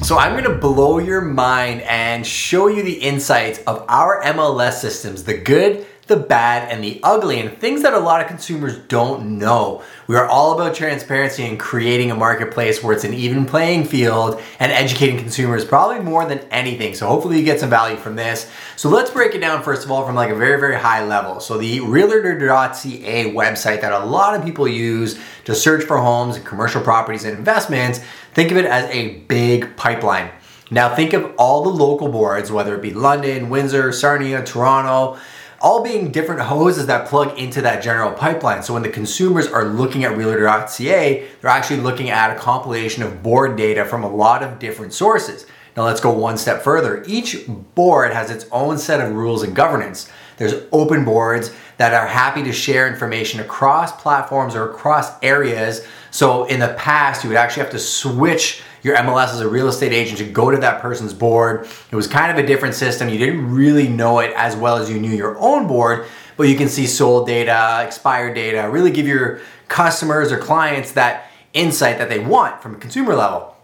So I'm going to blow your mind and show you the insights of our MLS systems, the good, the bad, and the ugly, and things that a lot of consumers don't know. We are all about transparency and creating a marketplace where it's an even playing field and educating consumers probably more than anything. So hopefully you get some value from this. So let's break it down first of all from like a very, very high level. So the realtor.ca website that a lot of people use to search for homes and commercial properties and investments, think of it as a big pipeline. Now think of all the local boards, whether it be London, Windsor, Sarnia, Toronto, all being different hoses that plug into that general pipeline. So when the consumers are looking at realtor.ca, they're actually looking at a compilation of board data from a lot of different sources. Now let's go one step further. Each board has its own set of rules and governance. There's open boards that are happy to share information across platforms or across areas. So in the past, you would actually have to switch your MLS as a real estate agent to go to that person's board. It was kind of a different system. You didn't really know it as well as you knew your own board, but you can see sold data, expired data, really give your customers or clients that insight that they want from a consumer level.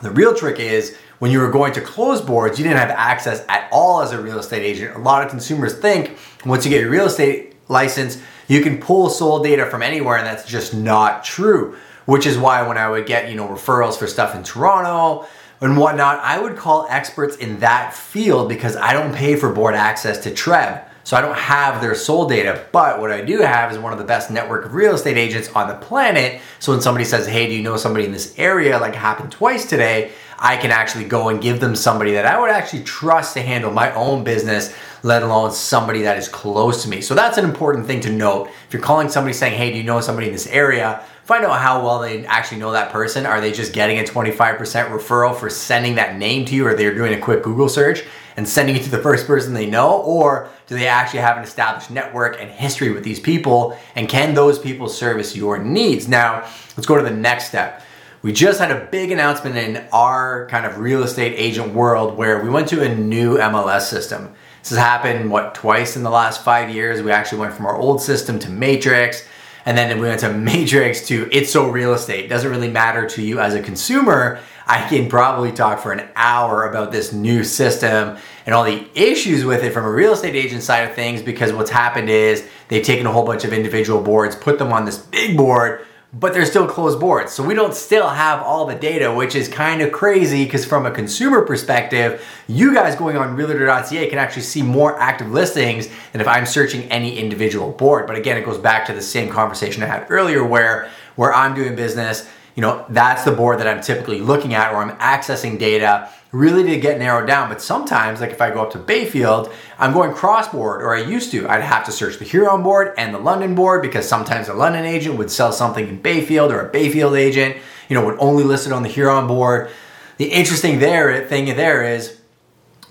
The real trick is when you were going to close boards, you didn't have access at all as a real estate agent. A lot of consumers think once you get your real estate license, you can pull sold data from anywhere, and that's just not true which is why when I would get, you know, referrals for stuff in Toronto and whatnot, I would call experts in that field because I don't pay for board access to TREB. So I don't have their sold data, but what I do have is one of the best network of real estate agents on the planet. So when somebody says, "Hey, do you know somebody in this area?" like happened twice today, I can actually go and give them somebody that I would actually trust to handle my own business, let alone somebody that is close to me. So that's an important thing to note. If you're calling somebody saying, "Hey, do you know somebody in this area?" Find out how well they actually know that person. Are they just getting a 25% referral for sending that name to you, or they're doing a quick Google search and sending it to the first person they know? Or do they actually have an established network and history with these people? And can those people service your needs? Now, let's go to the next step. We just had a big announcement in our kind of real estate agent world where we went to a new MLS system. This has happened, what, twice in the last five years. We actually went from our old system to Matrix. And then we went to Matrix to ITSO Real Estate. Doesn't really matter to you as a consumer. I can probably talk for an hour about this new system and all the issues with it from a real estate agent side of things because what's happened is they've taken a whole bunch of individual boards, put them on this big board, but they're still closed boards. So we don't still have all the data, which is kind of crazy because from a consumer perspective, you guys going on realtor.ca can actually see more active listings than if I'm searching any individual board. But again, it goes back to the same conversation I had earlier where where I'm doing business, you know, that's the board that I'm typically looking at or I'm accessing data really to get narrowed down. But sometimes, like if I go up to Bayfield, I'm going cross board, or I used to. I'd have to search the Huron board and the London board because sometimes a London agent would sell something in Bayfield, or a Bayfield agent, you know, would only list it on the Huron board. The interesting there thing there is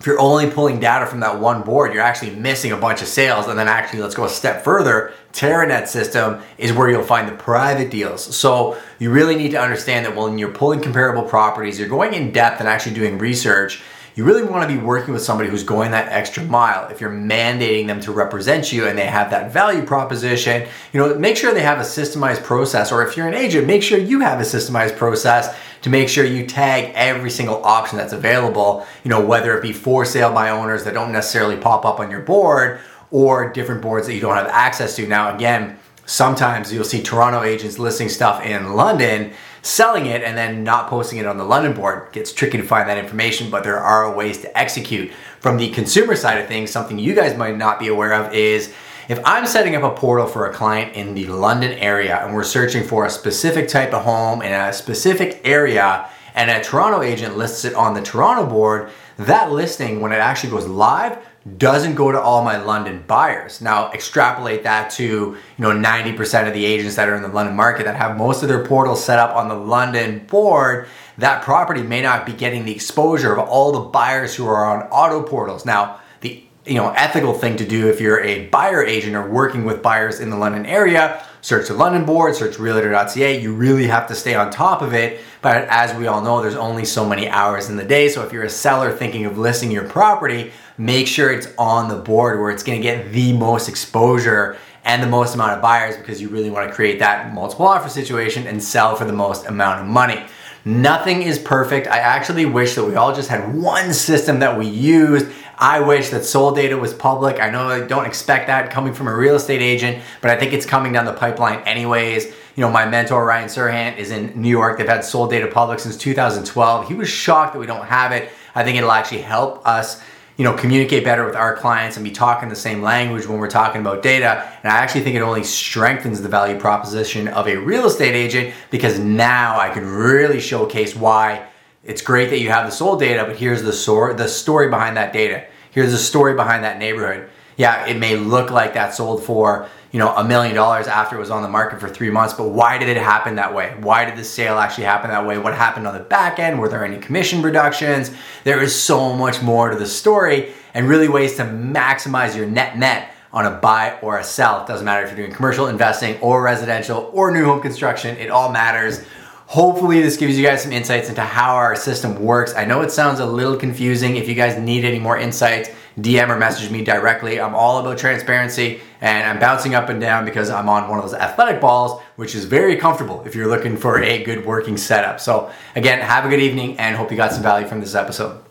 if you're only pulling data from that one board, you're actually missing a bunch of sales. And then actually, let's go a step further. Teranet system is where you'll find the private deals. So you really need to understand that when you're pulling comparable properties, you're going in depth and actually doing research you really want to be working with somebody who's going that extra mile. If you're mandating them to represent you and they have that value proposition, you know, make sure they have a systemized process. Or if you're an agent, make sure you have a systemized process to make sure you tag every single option that's available, you know, whether it be for sale by owners that don't necessarily pop up on your board or different boards that you don't have access to. Now, again, sometimes you'll see Toronto agents listing stuff in London selling it and then not posting it on the London board it gets tricky to find that information, but there are ways to execute. From the consumer side of things, something you guys might not be aware of is if I'm setting up a portal for a client in the London area and we're searching for a specific type of home in a specific area and a Toronto agent lists it on the Toronto board, that listing, when it actually goes live, doesn't go to all my London buyers. Now extrapolate that to, you know, 90% of the agents that are in the London market that have most of their portals set up on the London board, that property may not be getting the exposure of all the buyers who are on auto portals. Now, the you know, ethical thing to do if you're a buyer agent or working with buyers in the London area, search the London board, search realtor.ca. You really have to stay on top of it. But as we all know, there's only so many hours in the day. So if you're a seller thinking of listing your property, make sure it's on the board where it's going to get the most exposure and the most amount of buyers because you really want to create that multiple offer situation and sell for the most amount of money. Nothing is perfect. I actually wish that we all just had one system that we used. I wish that sold data was public. I know I don't expect that coming from a real estate agent, but I think it's coming down the pipeline anyways. You know, my mentor Ryan Serhant is in New York. They've had sold data public since 2012. He was shocked that we don't have it. I think it'll actually help us you know, communicate better with our clients and be talking the same language when we're talking about data. And I actually think it only strengthens the value proposition of a real estate agent because now I can really showcase why it's great that you have the sold data, but here's the story, the story behind that data. Here's the story behind that neighborhood. Yeah, it may look like that sold for you know a million dollars after it was on the market for three months but why did it happen that way? Why did the sale actually happen that way? What happened on the back end? Were there any commission reductions? There is so much more to the story and really ways to maximize your net net on a buy or a sell. It doesn't matter if you're doing commercial investing or residential or new home construction it all matters. Hopefully, this gives you guys some insights into how our system works. I know it sounds a little confusing. If you guys need any more insights, DM or message me directly. I'm all about transparency and I'm bouncing up and down because I'm on one of those athletic balls, which is very comfortable if you're looking for a good working setup. So, again, have a good evening and hope you got some value from this episode.